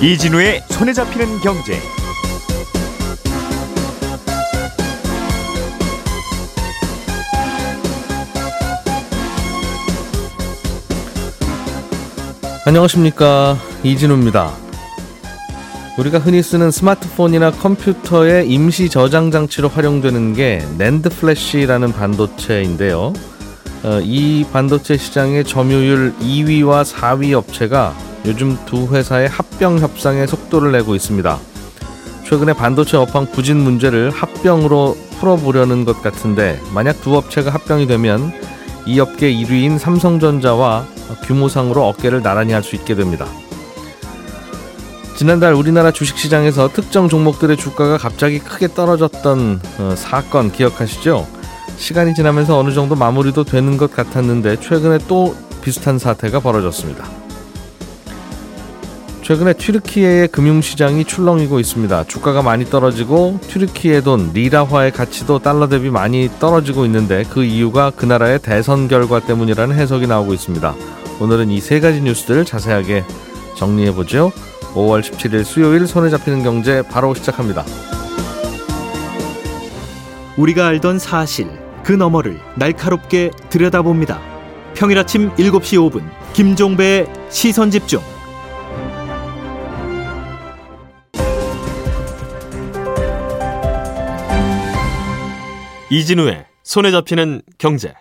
이진우의 손에 잡히는 경제. 안녕하십니까 이진우입니다. 우리가 흔히 쓰는 스마트폰이나 컴퓨터의 임시 저장 장치로 활용되는 게 낸드 플래시라는 반도체인데요. 어, 이 반도체 시장의 점유율 2위와 4위 업체가 요즘 두 회사의 합병 협상에 속도를 내고 있습니다. 최근에 반도체 업황 부진 문제를 합병으로 풀어보려는 것 같은데 만약 두 업체가 합병이 되면 이 업계 1위인 삼성전자와 규모상으로 어깨를 나란히 할 수 있게 됩니다. 지난달 우리나라 주식시장에서 특정 종목들의 주가가 갑자기 크게 떨어졌던 어, 사건 기억하시죠? 시간이 지나면서 어느 정도 마무리도 되는 것 같았는데 최근에 또 비슷한 사태가 벌어졌습니다. 최근에 튀르키예의 금융시장이 출렁이고 있습니다. 주가가 많이 떨어지고 튀르키예 돈 리라화의 가치도 달러 대비 많이 떨어지고 있는데 그 이유가 그 나라의 대선 결과 때문이라는 해석이 나오고 있습니다. 오늘은 이 세 가지 뉴스들을 자세하게 정리해 보죠. 5월 17일 수요일 손에 잡히는 경제 바로 시작합니다. 우리가 알던 사실 그 너머를 날카롭게 들여다봅니다. 평일 아침 7시 5분 김종배의 시선 집중. 이진우의 손에 잡히는 경제.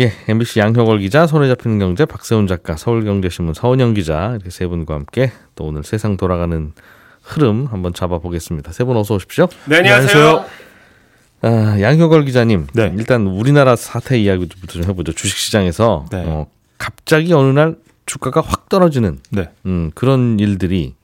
예, MBC 양효걸 기자, 손에 잡히는 경제, 박세훈 작가, 서울경제신문 서은영 기자 이렇게 세 분과 함께 또 오늘 세상 돌아가는 흐름 한번 잡아보겠습니다. 세 분 어서 오십시오. 네, 안녕하세요. 아, 양효걸 기자님, 네. 일단 우리나라 사태 이야기부터 좀 해보죠. 주식시장에서 네. 어, 갑자기 어느 날 주가가 확 떨어지는 네. 음, 그런 일들이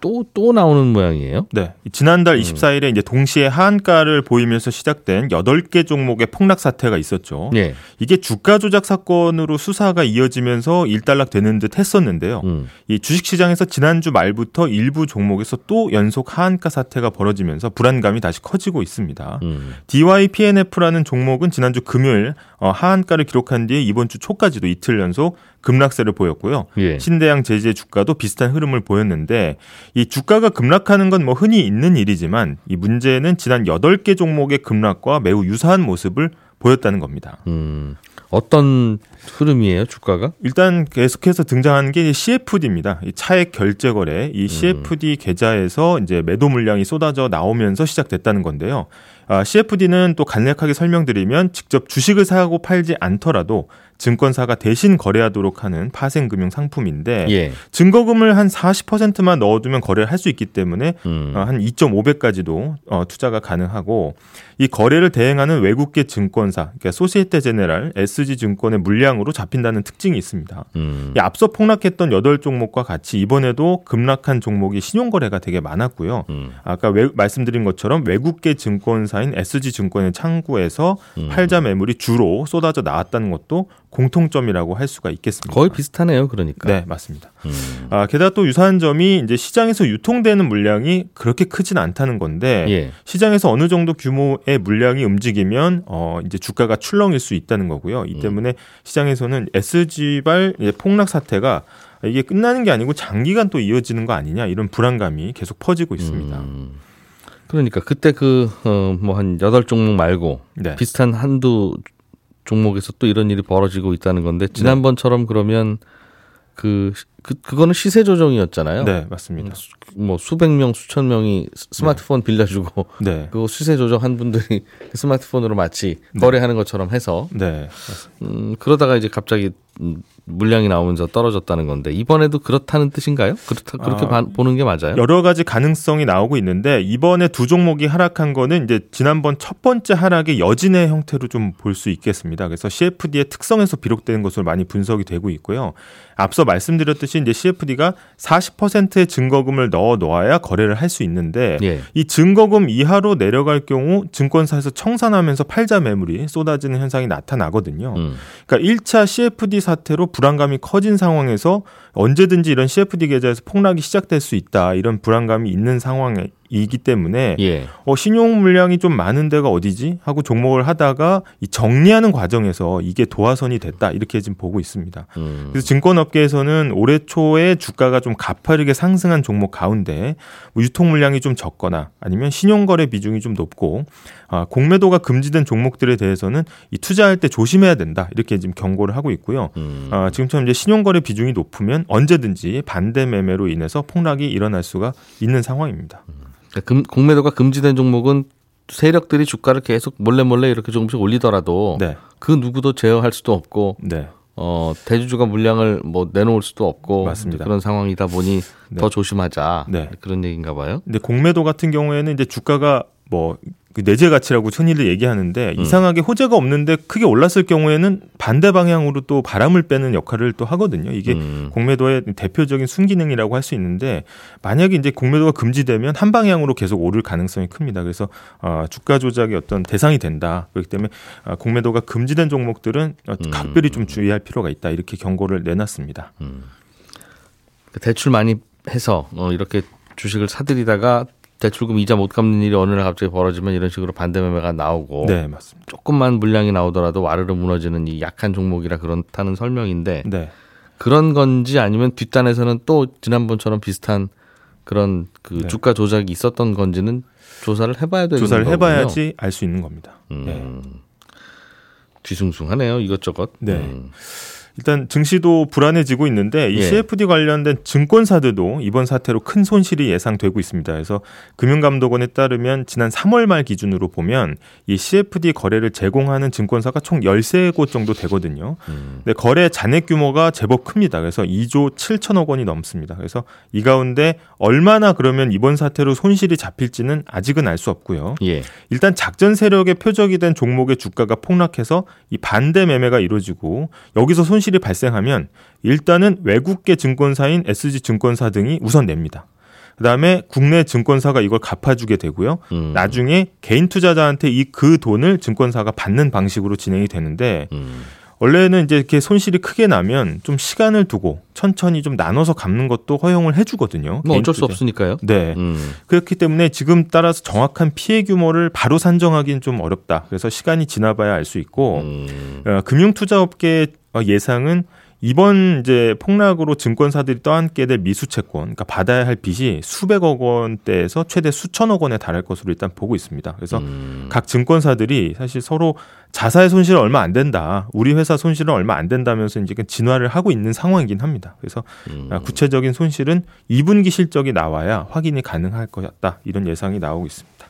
또 또 나오는 모양이에요. 네. 지난달 24일에 이제 동시에 하한가를 보이면서 시작된 8개 종목의 폭락 사태가 있었죠. 예, 이게 주가 조작 사건으로 수사가 이어지면서 일단락 되는 듯 했었는데요. 음, 이 주식시장에서 지난주 말부터 일부 종목에서 또 연속 하한가 사태가 벌어지면서 불안감이 다시 커지고 있습니다. 음, DYPNF라는 종목은 지난주 금요일 어, 하한가를 기록한 뒤에 이번 주 초까지도 이틀 연속 급락세를 보였고요. 예, 신대양 제지의 주가도 비슷한 흐름을 보였는데 이 주가가 급락하는 건 뭐 흔히 있는 일이지만 이 문제는 지난 8개 종목의 급락과 매우 유사한 모습을 보였다는 겁니다. 음, 어떤 흐름이에요 주가가? 일단 계속해서 등장하는 게 CFD입니다. 이 차액 결제 거래, 이 CFD 계좌에서 이제 매도 물량이 쏟아져 나오면서 시작됐다는 건데요. 아, CFD는 또 간략하게 설명드리면 직접 주식을 사고 팔지 않더라도 증권사가 대신 거래하도록 하는 파생금융 상품인데 예, 증거금을 한 40%만 넣어두면 거래를 할 수 있기 때문에 음, 어, 한 2.5배까지도 어, 투자가 가능하고 이 거래를 대행하는 외국계 증권사, 그러니까 소시에테 제네랄, SG 증권의 물량 으로 잡힌다는 특징이 있습니다. 음, 이 앞서 폭락했던 8종목과 같이 이번에도 급락한 종목이 신용거래가 되게 많았고요. 음, 아까 외- 말씀드린 것처럼 외국계 증권사인 SG 증권의 창구에서 음. 팔자 매물이 주로 쏟아져 나왔다는 것도 공통점이라고 할 수가 있겠습니다. 거의 비슷하네요. 그러니까. 네, 맞습니다. 음, 아, 게다가 또 유사한 점이 이제 시장에서 유통되는 물량이 그렇게 크진 않다는 건데 예, 시장에서 어느 정도 규모의 물량이 움직이면 어 이제 주가가 출렁일 수 있다는 거고요. 이 때문에 시장에서는 SG발 폭락 사태가 이게 끝나는 게 아니고 장기간 또 이어지는 거 아니냐 이런 불안감이 계속 퍼지고 있습니다. 음, 그러니까 그때 그뭐한 여덟 종목 말고 네. 비슷한 한두 종목에서 또 이런 일이 벌어지고 있다는 건데 지난번처럼 그러면 그, 그 그거는 시세 조정이었잖아요. 네, 맞습니다. 수- 뭐 수백 명, 수천 명이 스- 스마트폰 빌려주고 네. 그거 시세 조정한 분들이 스마트폰으로 마치 거래하는 것처럼 해서 네. 음, 그러다가 이제 갑자기 음, 물량이 나오면서 떨어졌다는 건데 이번에도 그렇다는 뜻인가요? 그렇다 그렇게 아, 봐- 보는 게 맞아요? 여러 가지 가능성이 나오고 있는데 이번에 두 종목이 하락한 거는 이제 지난번 첫 번째 하락의 여진의 형태로 좀 볼 수 있겠습니다. 그래서 CFD의 특성에서 비록되는 것으로 많이 분석이 되고 있고요. 앞서 말씀드렸듯이 이제 CFD가 40%의 증거금을 넣어 놓아야 거래를 할 수 있는데 예. 이 증거금 이하로 내려갈 경우 증권사에서 청산하면서 팔자 매물이 쏟아지는 현상이 나타나거든요. 음. 그러니까 1차 CFD 사태로 불안감이 커진 상황에서 언제든지 이런 CFD 계좌에서 폭락이 시작될 수 있다. 이런 불안감이 있는 상황에 이기 때문에 예. 어, 신용 물량이 좀 많은 데가 어디지 하고 종목을 하다가 이 정리하는 과정에서 이게 도화선이 됐다 이렇게 지금 보고 있습니다. 음. 그래서 증권업계에서는 올해 초에 주가가 좀 가파르게 상승한 종목 가운데 뭐 유통 물량이 좀 적거나 아니면 신용거래 비중이 좀 높고 아, 공매도가 금지된 종목들에 대해서는 이 투자할 때 조심해야 된다 이렇게 지금 경고를 하고 있고요. 음. 아, 지금처럼 이제 신용거래 비중이 높으면 언제든지 반대 매매로 인해서 폭락이 일어날 수가 있는 상황입니다. 그러니까 금, 공매도가 금지된 종목은 세력들이 주가를 계속 몰래 몰래 이렇게 조금씩 올리더라도 네, 그 누구도 제어할 수도 없고 네, 어 대주주가 물량을 뭐 내놓을 수도 없고 맞습니다. 그런 상황이다 보니 네. 더 조심하자 네. 그런 얘기인가 봐요. 근데 공매도 같은 경우에는 이제 주가가 뭐 그 내재 가치라고 흔히들 얘기하는데 음. 이상하게 호재가 없는데 크게 올랐을 경우에는 반대 방향으로 또 바람을 빼는 역할을 또 하거든요. 이게 음. 공매도의 대표적인 순기능이라고 할 수 있는데 만약에 이제 공매도가 금지되면 한 방향으로 계속 오를 가능성이 큽니다. 그래서 어, 주가 조작의 어떤 대상이 된다. 그렇기 때문에 어, 공매도가 금지된 종목들은 어, 음. 각별히 좀 주의할 필요가 있다. 이렇게 경고를 내놨습니다. 그 대출 많이 해서 어, 이렇게 주식을 사들이다가 대출금 이자 못 갚는 일이 어느 날 갑자기 벌어지면 이런 식으로 반대 매매가 나오고 네, 맞습니다. 조금만 물량이 나오더라도 와르르 무너지는 이 약한 종목이라 그렇다는 설명인데 네. 그런 건지 아니면 뒷단에서는 또 지난번처럼 비슷한 그런 그 네. 주가 조작이 있었던 건지는 조사를 해봐야 되는 조사를 거군요. 해봐야지 알 수 있는 겁니다. 음, 네. 뒤숭숭하네요 이것저것. 네. 음. 일단 증시도 불안해지고 있는데 이 예. CFD 관련된 증권사들도 이번 사태로 큰 손실이 예상되고 있습니다. 그래서 금융감독원에 따르면 지난 3월 말 기준으로 보면 이 CFD 거래를 제공하는 증권사가 총 13곳 정도 되거든요. 음. 근데 거래 잔액 규모가 제법 큽니다. 그래서 2조 7천억 원이 넘습니다. 그래서 이 가운데 얼마나 그러면 이번 사태로 손실이 잡힐지는 아직은 알 수 없고요. 예. 일단 작전 세력의 표적이 된 종목의 주가가 폭락해서 이 반대 매매가 이루어지고 여기서 손실 이 발생하면 일단은 외국계 증권사인 SG 증권사 등이 우선 냅니다. 그다음에 국내 증권사가 이걸 갚아주게 되고요. 음. 나중에 개인 투자자한테 이 그 돈을 증권사가 받는 방식으로 진행이 되는데 음. 원래는 이제 이렇게 손실이 크게 나면 좀 시간을 두고 천천히 좀 나눠서 갚는 것도 허용을 해주거든요. 뭐 어쩔 수 투자. 없으니까요. 네. 음. 그렇기 때문에 지금 따라서 정확한 피해 규모를 바로 산정하기는 좀 어렵다. 그래서 시간이 지나봐야 알 수 있고 음. 어, 금융투자업계 예상은 이번 이제 폭락으로 증권사들이 떠안게 될 미수채권, 그러니까 받아야 할 빚이 수백억 원대에서 최대 수천억 원에 달할 것으로 일단 보고 있습니다. 그래서 음. 각 증권사들이 사실 서로 자사의 손실은 얼마 안 된다, 우리 회사 손실은 얼마 안 된다면서 이제 진화를 하고 있는 상황이긴 합니다. 그래서 음. 아, 구체적인 손실은 2분기 실적이 나와야 확인이 가능할 것 같다 이런 예상이 나오고 있습니다.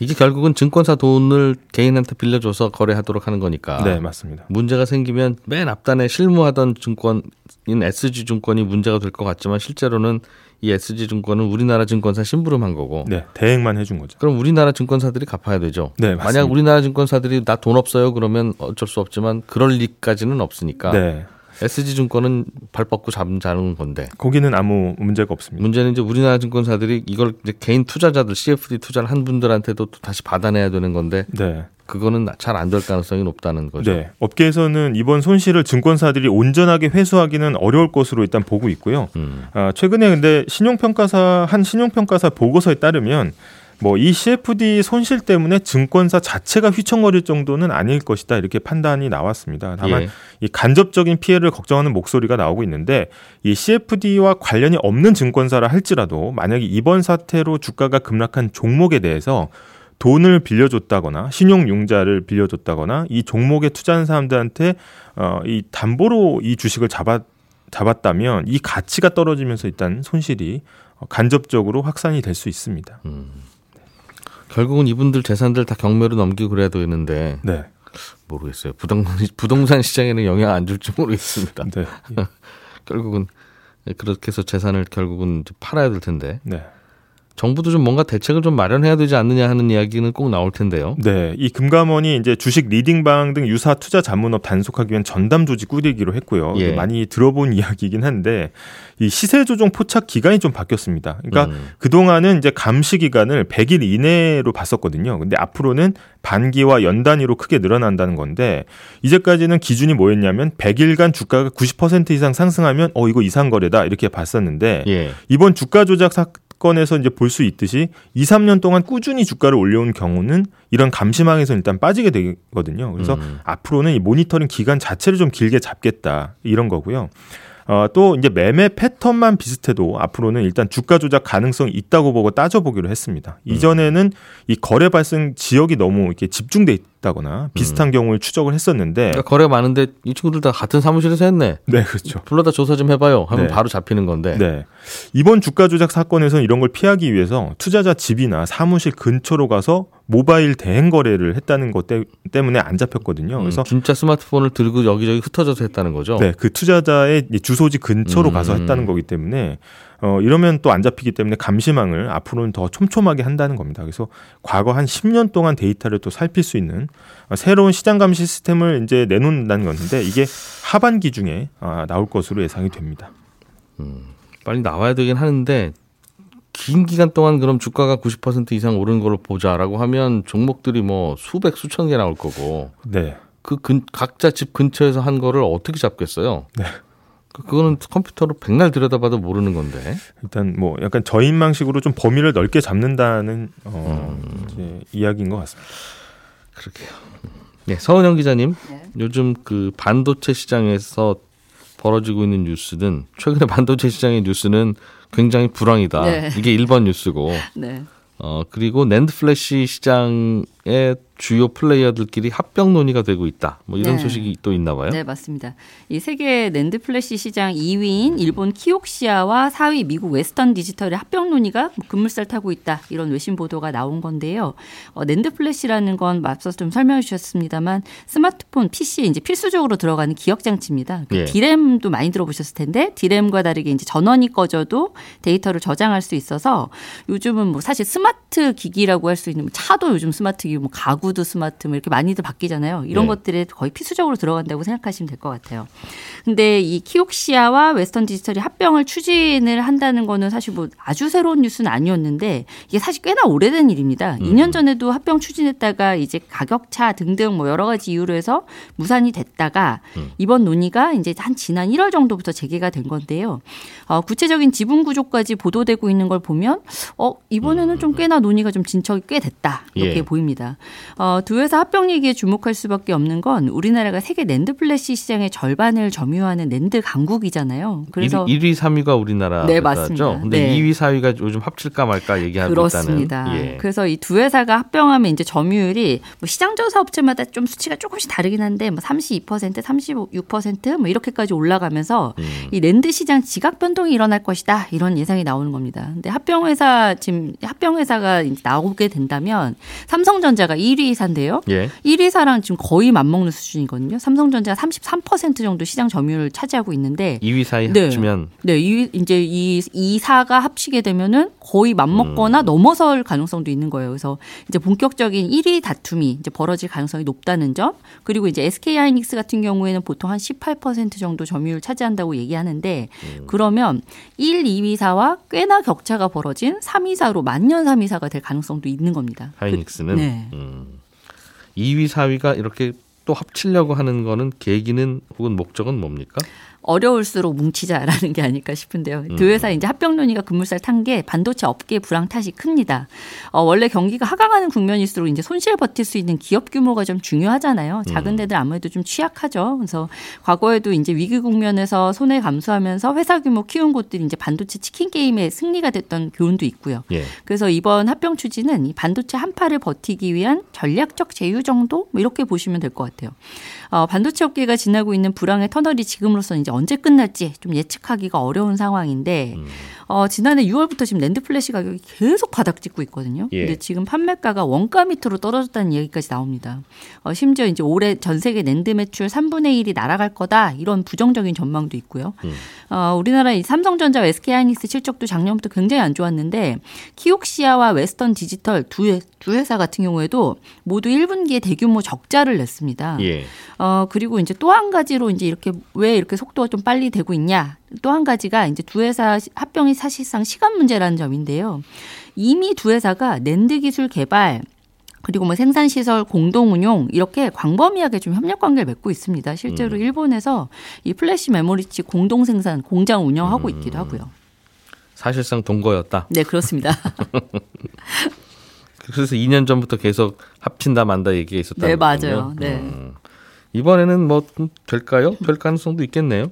이게 결국은 증권사 돈을 개인한테 빌려줘서 거래하도록 하는 거니까. 네, 맞습니다. 문제가 생기면 맨 앞단에 실무하던 증권인 SG 증권이 문제가 될 것 같지만 실제로는 이 SG 증권은 우리나라 증권사 심부름한 거고. 네, 대행만 해준 거죠. 그럼 우리나라 증권사들이 갚아야 되죠. 네, 맞습니다. 만약 우리나라 증권사들이 나 돈 없어요 그러면 어쩔 수 없지만 그럴 리까지는 없으니까 네, SG 증권은 발 뻗고 잡는 자는 건데 거기는 아무 문제가 없습니다. 문제는 이제 우리나라 증권사들이 이걸 이제 개인 투자자들 CFD 투자를 한 분들한테도 또 다시 받아내야 되는 건데 네, 그거는 잘 안 될 가능성이 높다는 거죠. 네. 업계에서는 이번 손실을 증권사들이 온전하게 회수하기는 어려울 것으로 일단 보고 있고요. 음. 아, 최근에 근데 신용평가사 한 신용평가사 보고서에 따르면 뭐 이 CFD 손실 때문에 증권사 자체가 휘청거릴 정도는 아닐 것이다 이렇게 판단이 나왔습니다. 다만 예. 이 간접적인 피해를 걱정하는 목소리가 나오고 있는데 이 CFD와 관련이 없는 증권사라 할지라도 만약에 이번 사태로 주가가 급락한 종목에 대해서 돈을 빌려줬다거나 신용융자를 빌려줬다거나 이 종목에 투자한 사람들한테 어이 담보로 이 주식을 잡았 잡았다면 이 가치가 떨어지면서 일단 손실이 어, 간접적으로 확산이 될 수 있습니다. 결국은 이분들 재산들 다 경매로 넘기고 그래야 되는데 네. 모르겠어요. 부동산 부동산 시장에는 영향 안 줄지 모르겠습니다. 네. 결국은 그렇게 해서 재산을 결국은 팔아야 될 텐데 네. 정부도 좀 뭔가 대책을 좀 마련해야 되지 않느냐 하는 이야기는 꼭 나올 텐데요. 네, 이 금감원이 이제 주식 리딩방 등 유사 투자 자문업 단속하기 위한 전담 조직 꾸리기로 했고요. 예. 많이 들어본 이야기이긴 한데 이 시세 조정 포착 기간이 좀 바뀌었습니다. 그러니까 음. 그 동안은 이제 감시 기간을 100일 이내로 봤었거든요. 근데 앞으로는 반기와 연 단위로 크게 늘어난다는 건데 이제까지는 기준이 뭐였냐면 100일간 주가가 90% 이상 상승하면 어 이거 이상 거래다 이렇게 봤었는데 예. 이번 주가 조작 사건 사건에서 이제 볼 수 있듯이 2, 3년 동안 꾸준히 주가를 올려온 경우는 이런 감시망에서 일단 빠지게 되거든요. 그래서 음. 앞으로는 이 모니터링 기간 자체를 좀 길게 잡겠다 이런 거고요. 어, 또 이제 매매 패턴만 비슷해도 앞으로는 일단 주가 조작 가능성이 있다고 보고 따져보기로 했습니다. 이전에는 이 거래 발생 지역이 너무 이렇게 집중돼 있다거나 비슷한 경우를 추적을 했었는데 그러니까 거래가 많은데 이 친구들 다 같은 사무실에서 했네. 네 그렇죠. 불러다 조사 좀 해봐요. 하면 네. 바로 잡히는 건데. 네. 이번 주가 조작 사건에서는 이런 걸 피하기 위해서 투자자 집이나 사무실 근처로 가서 모바일 대행 거래를 했다는 것 때, 때문에 안 잡혔거든요. 음, 그래서 진짜 스마트폰을 들고 여기저기 흩어져서 했다는 거죠. 네, 그 투자자의 이 주소지 근처로 음. 가서 했다는 거기 때문에 어 이러면 또 안 잡히기 때문에 감시망을 앞으로는 더 촘촘하게 한다는 겁니다. 그래서 과거 한 10년 동안 데이터를 또 살필 수 있는 어, 새로운 시장 감시 시스템을 이제 내놓는다는 건데 이게 하반기 중에 아, 나올 것으로 예상이 됩니다. 빨리 나와야 되긴 하는데 긴 기간 동안 그럼 주가가 90% 이상 오른 걸로 보자라고 하면 종목들이 뭐 수백 수천 개 나올 거고 네. 그 근, 각자 집 근처에서 한 거를 어떻게 잡겠어요? 네. 그- 그거는 컴퓨터로 백날 들여다봐도 모르는 건데. 일단 뭐 약간 저인망식으로 좀 범위를 넓게 잡는다는 어 이제 이야기인 것 같습니다. 그렇게요. 네, 서은영 기자님. 네. 요즘 그 반도체 시장에서 벌어지고 있는 뉴스는 최근에 반도체 시장의 뉴스는 굉장히 불황이다. 네. 이게 1번 뉴스고. 네. 어, 그리고 NAND flash 시장 의 주요 플레이어들끼리 합병 논의가 되고 있다. 뭐 이런 네. 소식이 또 있나 봐요. 네, 맞습니다. 이 세계 NAND flash 시장 2위인 일본 키옥시아와 4위 미국 웨스턴 디지털의 합병 논의가 급물살 타고 있다. 이런 외신 보도가 나온 건데요. 어, NAND flash라는 건 앞서서 좀 설명해 주셨습니다만 스마트폰 PC에 이제 필수적으로 들어가는 기억 장치입니다. 그 예. 디램도 많이 들어보셨을 텐데 디램과 다르게 이제 전원이 꺼져도 데이터를 저장할 수 있어서 요즘은 뭐 사실 스마트 기기라고 할 수 있는 뭐 차도 요즘 스마트 기기, 뭐 가구도 스마트 뭐 이렇게 많이들 바뀌잖아요. 이런 예. 것들에 거의 필수적으로 들어간다고 생각하시면 될 것 같아요. 근데 이 키옥시아와 웨스턴 디지털이 합병을 추진을 한다는 거는 사실 뭐 아주 새로운 뉴스는 아니었는데 이게 사실 꽤나 오래된 일입니다. 2년 전에도 합병 추진했다가 이제 가격차 등등 뭐 여러 가지 이유로 해서 무산이 됐다가 이번 논의가 이제 한 지난 1월 정도부터 재개가 된 건데요. 어, 구체적인 지분 구조까지 보도되고 있는 걸 보면 어, 이번에는 좀 꽤나 논의가 좀 진척이 꽤 됐다. 이렇게 예. 보입니다. 어, 두 회사 합병 얘기에 주목할 수밖에 없는 건 우리나라가 세계 NAND flash 시장의 절반을 점유하는 낸드 강국이잖아요. 그래서 1, 위 3위가 우리나라 네. 맞습니다. 근데 네. 2위, 4위가 요즘 합칠까 말까 얘기하고 그렇습니다. 있다는. 예. 그래서 이 두 회사가 합병하면 이제 점유율이 뭐 시장 조사 업체마다 좀 수치가 조금씩 다르긴 한데 뭐 32%, 36%뭐 이렇게까지 올라가면서 음. 이 랜드 시장 지각 변동이 일어날 것이다 이런 예상이 나오는 겁니다. 근데 합병 회사 지금 합병 회사가 나오게 된다면 삼성전 자가 1위 회사인데요. 예. 1위사랑 지금 거의 맞먹는 수준이거든요. 삼성전자가 33% 정도 시장 점유율을 차지하고 있는데 2위, 4위 네. 합치면 네, 이, 이제 이, 이 사가 합치게 되면은 거의 맞먹거나 음. 넘어설 가능성도 있는 거예요. 그래서 이제 본격적인 1위 다툼이 이제 벌어질 가능성이 높다는 점. 그리고 이제 SK 하이닉스 같은 경우에는 보통 한 18% 정도 점유율 차지한다고 얘기하는데 음. 그러면 1, 2위사와 꽤나 격차가 벌어진 3위사로 만년 3위사가 될 가능성도 있는 겁니다. 하이닉스는 네. 음. 2위, 4위가 이렇게 또 합치려고 하는 거는 계기는 혹은 목적은 뭡니까? 어려울수록 뭉치자라는 게 아닐까 싶은데요. 두 회사 이제 합병 논의가 급물살 탄 게 반도체 업계 불황 탓이 큽니다. 어, 원래 경기가 하강하는 국면일수록 이제 손실 버틸 수 있는 기업 규모가 좀 중요하잖아요. 작은 데들 아무래도 좀 취약하죠. 그래서 과거에도 이제 위기 국면에서 손해 감수하면서 회사 규모 키운 곳들이 이제 반도체 치킨 게임의 승리가 됐던 교훈도 있고요. 예. 그래서 이번 합병 추진은 이 반도체 한파를 버티기 위한 전략적 제휴 정도 뭐 이렇게 보시면 될 것 같아요. 어, 반도체 업계가 지나고 있는 불황의 터널이 지금으로서는 이제 언제 끝날지 좀 예측하기가 어려운 상황인데 어, 지난해 6월부터 지금 NAND flash 가격이 계속 바닥 찍고 있거든요. 예. 근데 지금 판매가가 원가 밑으로 떨어졌다는 얘기까지 나옵니다. 어, 심지어 이제 올해 전 세계 랜드 매출 3분의 1이 날아갈 거다 이런 부정적인 전망도 있고요. 어, 우리나라 이 삼성전자, SK 하이닉스 실적도 작년부터 굉장히 안 좋았는데 키옥시아와 웨스턴 디지털 두, 회, 두 회사 같은 경우에도 모두 1분기에 대규모 적자를 냈습니다. 예. 어, 그리고 이제 또 한 가지로 이제 이렇게 왜 이렇게 속도가 좀 빨리 되고 있냐. 또 한 가지가 이제 두 회사 합병이 사실상 시간 문제라는 점인데요. 이미 두 회사가 낸드 기술 개발, 그리고 뭐 생산 시설 공동 운용 이렇게 광범위하게 좀 협력 관계를 맺고 있습니다. 실제로 일본에서 이 플래시 메모리칩 공동 생산 공장 운영하고 있기도 하고요. 사실상 동거였다. 네, 그렇습니다. 그래서 2년 전부터 계속 합친다 만다 얘기가 있었다는 네, 거군요. 맞아요. 네. 음. 이번에는 뭐 될까요? 될 가능성도 있겠네요.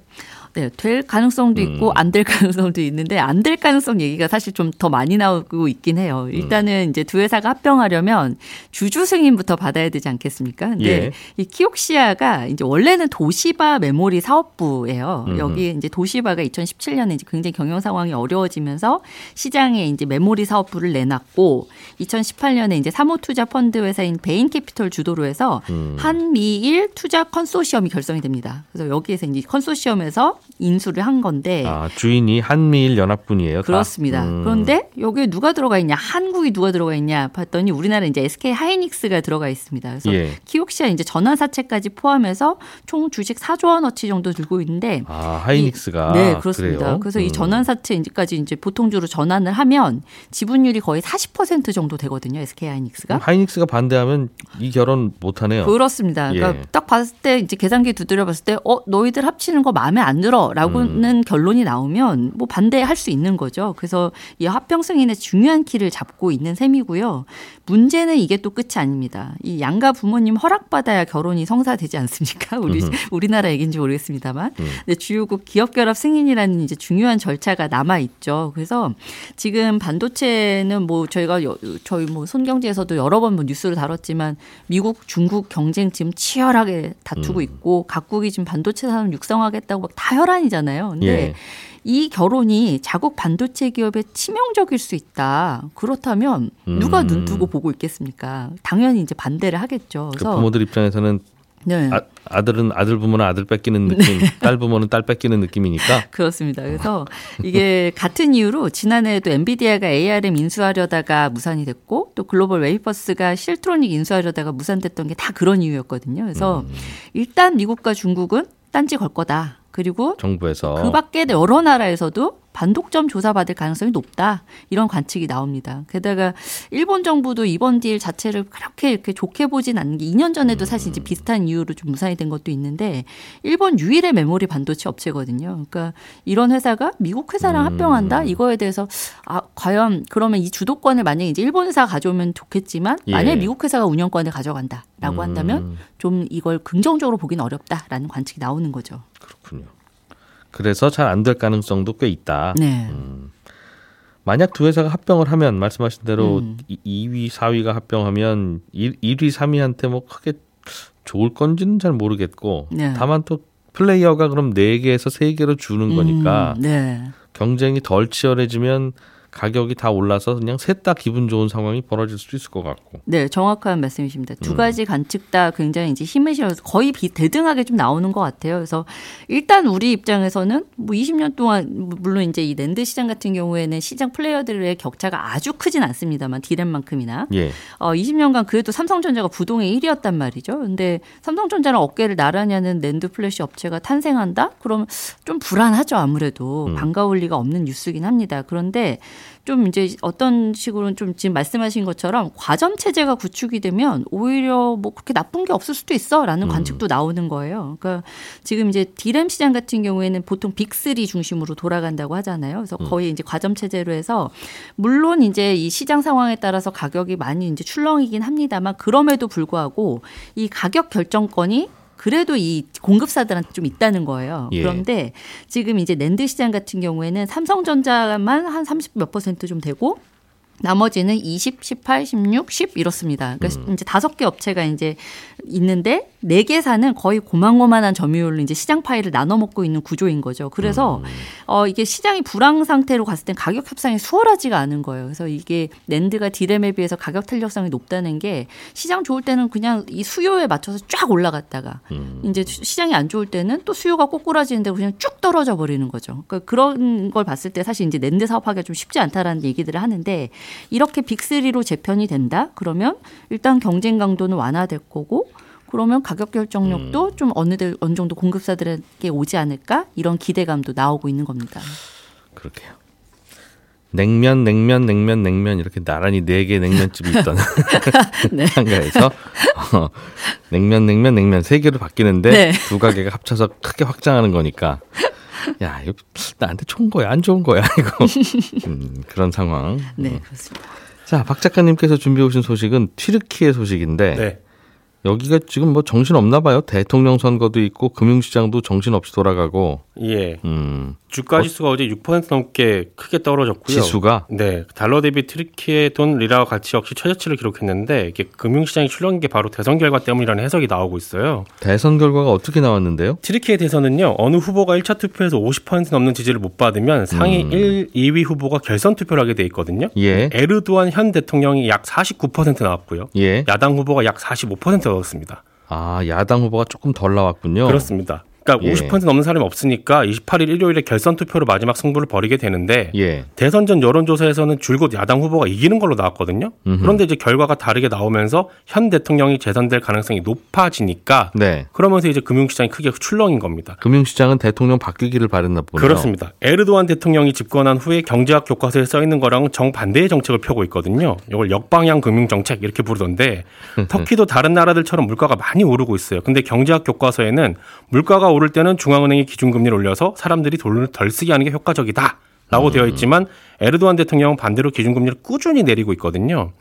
네, 될 가능성도 음. 있고 안될 가능성도 있는데 안 될 가능성 얘기가 사실 좀 더 많이 나오고 있긴 해요. 음. 일단은 이제 두 회사가 합병하려면 주주 승인부터 받아야 되지 않겠습니까? 근데 예. 이 키옥시아가 이제 원래는 도시바 메모리 사업부예요. 음흠. 여기 이제 도시바가 2017년에 이제 굉장히 경영 상황이 어려워지면서 시장에 이제 메모리 사업부를 내놨고 2018년에 이제 사모투자 펀드 회사인 베인 캐피털 주도로 해서 음. 한미일 투자 컨소시엄이 결성이 됩니다. 그래서 여기에서 이제 컨소시엄에서 인수를 한 건데 아, 주인이 한미일 연합군이에요. 다? 그렇습니다. 음. 그런데 여기에 누가 들어가 있냐? 한국이 누가 들어가 있냐? 봤더니 우리나라 이제 SK 하이닉스가 들어가 있습니다. 그래서 예. 키옥시아 이제 전환 사채까지 포함해서 총 주식 4조 원어치 정도 들고 있는데 아, 하이닉스가 이- 네 그렇습니다. 그래요? 그래서 이 음. 전환 사채까지 이제 보통주로 전환을 하면 지분율이 거의 40% 정도 되거든요. SK 하이닉스가. 하이닉스가 반대하면 이 결혼 못 하네요. 그렇습니다. 그러니까 예. 딱 봤을 때 이제 계산기 두드려 봤을 때 어, 너희들 합치는 거 마음에 안 들어 라고는 음. 결론이 나오면 뭐 반대할 수 있는 거죠. 그래서 이 합병 승인의 중요한 키를 잡고 있는 셈이고요. 문제는 이게 또 끝이 아닙니다. 이 양가 부모님 허락받아야 결혼이 성사되지 않습니까? 우리 음흠. 우리나라 얘기인지 모르겠습니다만. 음. 근데 주요국 기업 결합 승인이라는 이제 중요한 절차가 남아 있죠. 그래서 지금 반도체는 뭐 저희가 여- 저희 뭐 손경제에서도 여러 번 뭐 뉴스를 다뤘지만 미국, 중국 경쟁 지금 치열하게 다투고 음. 있고 각국이 지금 반도체 산업 육성하겠다고 막 다 혈안 이잖아요. 근데 예. 이 결혼이 자국 반도체 기업에 치명적일 수 있다. 그렇다면 누가 음. 눈 뜨고 보고 있겠습니까? 당연히 이제 반대를 하겠죠. 그 그래서 부모들 입장에서는 네. 아, 아들은 아들 부모는 아들 뺏기는 느낌, 딸 부모는 딸 뺏기는 느낌이니까 그렇습니다. 그래서 이게 같은 이유로 지난해에도 엔비디아가 ARM 인수하려다가 무산이 됐고 또 글로벌 웨이퍼스가 실트로닉 인수하려다가 무산됐던 게 다 그런 이유였거든요. 그래서 음. 일단 미국과 중국은 딴지 걸 거다. 그리고 정부에서 그 밖에 여러 나라에서도 반독점 조사받을 가능성이 높다. 이런 관측이 나옵니다. 게다가 일본 정부도 이번 deal 자체를 그렇게 이렇게 좋게 보진 않는 게 2년 전에도 사실 이제 비슷한 이유로 좀 무산이 된 것도 있는데 일본 유일의 메모리 반도체 업체거든요. 그러니까 이런 회사가 미국 회사랑 음. 합병한다? 이거에 대해서 아, 과연 그러면 이 주도권을 만약에 이제 일본 회사가 가져오면 좋겠지만 예. 만약 에 미국 회사가 운영권을 가져간다. 라고 한다면 음, 좀 이걸 긍정적으로 보기는 어렵다라는 관측이 나오는 거죠. 그렇군요. 그래서 잘 안 될 가능성도 꽤 있다. 네. 만약 두 회사가 합병을 하면 말씀하신 대로 음. 이 2위, 4위가 합병하면 1, 1위, 3위한테 뭐 크게 좋을 건지는 잘 모르겠고 네. 다만 또 플레이어가 그럼 4개에서 3개로 주는 거니까 음, 네. 경쟁이 덜 치열해지면 가격이 다 올라서 그냥 셋 다 기분 좋은 상황이 벌어질 수도 있을 것 같고. 네, 정확한 말씀이십니다. 음. 두 가지 관측 다 굉장히 이제 힘을 실어서 거의 비, 대등하게 좀 나오는 것 같아요. 그래서 일단 우리 입장에서는 뭐 20년 동안 물론 이제 이 랜드 시장 같은 경우에는 시장 플레이어들의 격차가 아주 크진 않습니다만 디램만큼이나 예. 어 20년간 그래도 삼성전자가 부동의 1위였단 말이죠. 근데 삼성전자랑 어깨를 나란히 하는 랜드 플래시 업체가 탄생한다? 그럼 좀 불안하죠. 아무래도 음. 반가울 리가 없는 뉴스긴 합니다. 그런데 좀 이제 어떤 식으로는 좀 지금 말씀하신 것처럼 과점 체제가 구축이 되면 오히려 뭐 그렇게 나쁜 게 없을 수도 있어라는 관측도 나오는 거예요. 그러니까 지금 이제 디램 시장 같은 경우에는 보통 Big3 중심으로 돌아간다고 하잖아요. 그래서 거의 이제 과점 체제로 해서 물론 이제 이 시장 상황에 따라서 가격이 많이 이제 출렁이긴 합니다만 그럼에도 불구하고 이 가격 결정권이 그래도 이 공급사들한테 좀 있다는 거예요. 예. 그런데 지금 이제 랜드 시장 같은 경우에는 삼성전자만 한 30 몇 퍼센트 좀 되고 나머지는 20, 18, 16, 10 이렇습니다. 그러니까 이제 다섯 개 업체가 이제 있는데 네 개사는 거의 고만고만한 점유율로 이제 시장 파일을 나눠 먹고 있는 구조인 거죠. 그래서 어 이게 시장이 불황 상태로 갔을 땐 가격 협상이 수월하지가 않은 거예요. 그래서 이게 랜드가 디램에 비해서 가격 탄력성이 높다는 게 시장 좋을 때는 그냥 이 수요에 맞춰서 쫙 올라갔다가 이제 시장이 안 좋을 때는 또 수요가 꼬꾸라지는데 그냥 쭉 떨어져 버리는 거죠. 그러니까 그런 걸 봤을 때 사실 이제 랜드 사업하기가 좀 쉽지 않다라는 얘기들을 하는데 이렇게 빅3로 재편이 된다? 그러면 일단 경쟁 강도는 완화될 거고 그러면 가격 결정력도 좀 어느 들 어느 정도 공급사들에게 오지 않을까? 이런 기대감도 나오고 있는 겁니다. 그렇게요. 냉면, 냉면, 냉면, 냉면 이렇게 나란히 네 개 냉면집이 있던 네. 상가에서 어, 냉면, 냉면, 냉면 세 개로 바뀌는데 네. 두 가게가 합쳐서 크게 확장하는 거니까 야, 이거 나한테 좋은 거야, 안 좋은 거야, 이거. 음, 그런 상황. 네, 그렇습니다. 자, 박 작가님께서 준비해 오신 소식은 튀르키의 소식인데 네. 여기가 지금 뭐 정신 없나 봐요. 대통령 선거도 있고 금융시장도 정신 없이 돌아가고. 예. 음. 주가 지수가 어제 6% 넘게 크게 떨어졌고요. 지수가 네, 달러 대비 튀르키예 돈 리라화 가치 역시 최저치를 기록했는데 이게 금융시장이 출렁인 게 바로 대선 결과 때문이라는 해석이 나오고 있어요. 대선 결과가 어떻게 나왔는데요? 튀르키예 대선은요 어느 후보가 1차 투표에서 50% 넘는 지지를 못 받으면 상위 음. 1, 2위 후보가 결선 투표를 하게 돼 있거든요. 예. 에르도안 현 대통령이 약 49% 나왔고요. 예. 야당 후보가 약 45% 얻었습니다. 아, 야당 후보가 조금 덜 나왔군요. 그렇습니다. 그러니까 예. 50% 넘는 사람이 없으니까 28일 일요일에 결선 투표로 마지막 승부를 벌이게 되는데 예. 대선 전 여론조사에서는 줄곧 야당 후보가 이기는 걸로 나왔거든요. 음흠. 그런데 이제 결과가 다르게 나오면서 현 대통령이 재선될 가능성이 높아지니까 네. 그러면서 이제 금융시장이 크게 출렁인 겁니다. 금융시장은 대통령 바뀌기를 바랬나 보네요. 그렇습니다. 에르도안 대통령이 집권한 후에 경제학 교과서에 써 있는 거랑 정반대의 정책을 펴고 있거든요. 이걸 역방향 금융 정책 이렇게 부르던데 터키도 다른 나라들처럼 물가가 많이 오르고 있어요. 근데 경제학 교과서에는 물가가 오를 때는 중앙은행이 기준금리를 올려서 사람들이 돈을 덜 쓰게 하는 게 효과적이다. 라고 되어 있지만 에르도안 대통령은 반대로 기준금리를 꾸준히 내리고 있거든요.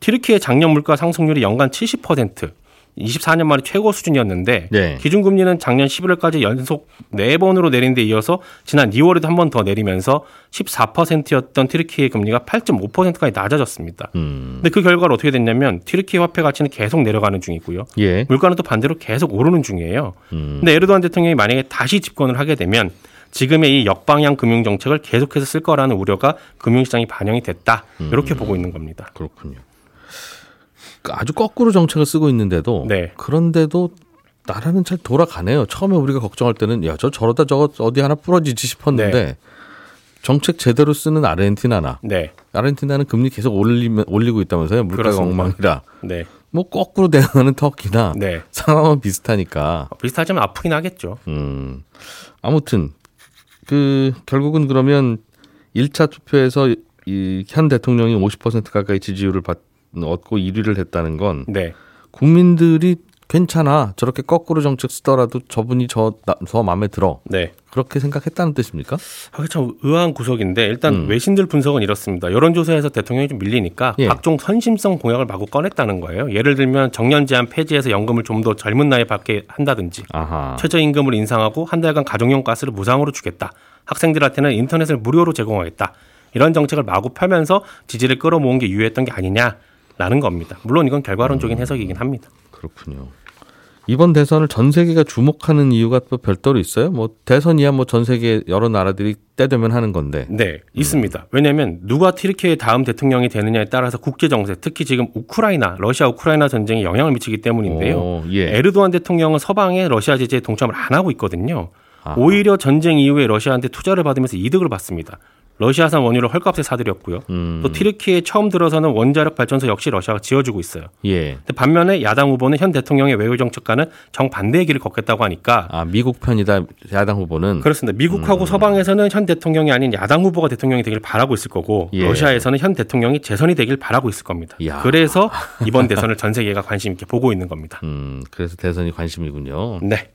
튀르키의 작년 물가 상승률이 연간 70%, 24년 만에 최고 수준이었는데 네. 기준금리는 작년 11월까지 연속 4번으로 내린 데 이어서 지난 2월에도 한 번 더 내리면서 14%였던 튀르키의 금리가 8.5%까지 낮아졌습니다. 음. 근데 그 결과로 어떻게 됐냐면 튀르키 화폐 가치는 계속 내려가는 중이고요. 예. 물가는 또 반대로 계속 오르는 중이에요. 음. 근데 에르도안 대통령이 만약에 다시 집권을 하게 되면 지금의 이 역방향 금융 정책을 계속해서 쓸 거라는 우려가 금융시장이 반영이 됐다. 이렇게 음. 보고 있는 겁니다. 그렇군요. 그 아주 거꾸로 정책을 쓰고 있는데도 네. 그런데도 나라는 잘 돌아가네요. 처음에 우리가 걱정할 때는 야 저 저러다 저거 어디 하나 부러지지 싶었는데 정책 제대로 쓰는 아르헨티나나 네. 아르헨티나는 금리 계속 올리면 올리고 있다면서요. 물가가. 엉망이라. 네. 뭐 거꾸로 대응하는 터키나 네. 상황은 비슷하니까. 비슷하지만 아프긴 하겠죠. 음. 아무튼 그 결국은 그러면 1차 투표에서 이 현 대통령이 50% 가까이 지지율을 받, 얻고 1위를 했다는 건 네. 국민들이 괜찮아 저렇게 거꾸로 정책 쓰더라도 저분이 저, 나, 저 마음에 들어 네. 그렇게 생각했다는 뜻입니까? 아, 참 의아한 구석인데 일단 음. 외신들 분석은 이렇습니다. 여론조사에서 대통령이 좀 밀리니까 예. 각종 선심성 공약을 마구 꺼냈다는 거예요. 예를 들면 정년 제한 폐지해서 연금을 좀 더 젊은 나이에 받게 한다든지 아하. 최저임금을 인상하고 한 달간 가정용 가스를 무상으로 주겠다. 학생들한테는 인터넷을 무료로 제공하겠다. 이런 정책을 마구 펴면서 지지를 끌어모은 게 유효했던 게 아니냐 라는 겁니다. 물론 이건 결과론적인 해석이긴 합니다. 그렇군요. 이번 대선을 전 세계가 주목하는 이유가 또 별도로 있어요. 뭐 대선이야 뭐 전 세계 여러 나라들이 때 되면 하는 건데. 네, 있습니다. 왜냐하면 누가 튀르키의 다음 대통령이 되느냐에 따라서 국제 정세, 특히 지금 우크라이나, 러시아 우크라이나 전쟁에 영향을 미치기 때문인데요. 오, 예. 에르도안 대통령은 서방의 러시아 제재에 동참을 안 하고 있거든요. 아하. 오히려 전쟁 이후에 러시아한테 투자를 받으면서 이득을 받습니다. 러시아산 원유를 헐값에 사들였고요. 음. 또 튀르키에 처음 들어서는 원자력 발전소 역시 러시아가 지어주고 있어요. 예. 반면에 야당 후보는 현 대통령의 외교 정책과는 정반대의 길을 걷겠다고 하니까 아 미국 편이다 야당 후보는. 그렇습니다. 미국하고 음. 서방에서는 현 대통령이 아닌 야당 후보가 대통령이 되길 바라고 있을 거고 예. 러시아에서는 현 대통령이 재선이 되길 바라고 있을 겁니다. 이야. 그래서 이번 대선을 전 세계가 관심 있게 보고 있는 겁니다. 음 그래서 대선이 관심이군요. 네.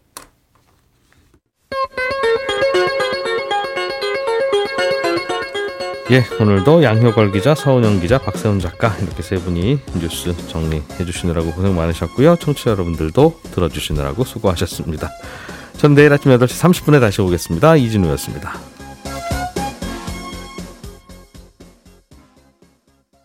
예, 오늘도 양효걸 기자, 서은영 기자, 박세훈 작가 이렇게 세 분이 뉴스 정리해 주시느라고 고생 많으셨고요. 청취자 여러분들도 들어주시느라고 수고하셨습니다. 전 내일 아침 8시 30분에 다시 오겠습니다. 이진우였습니다.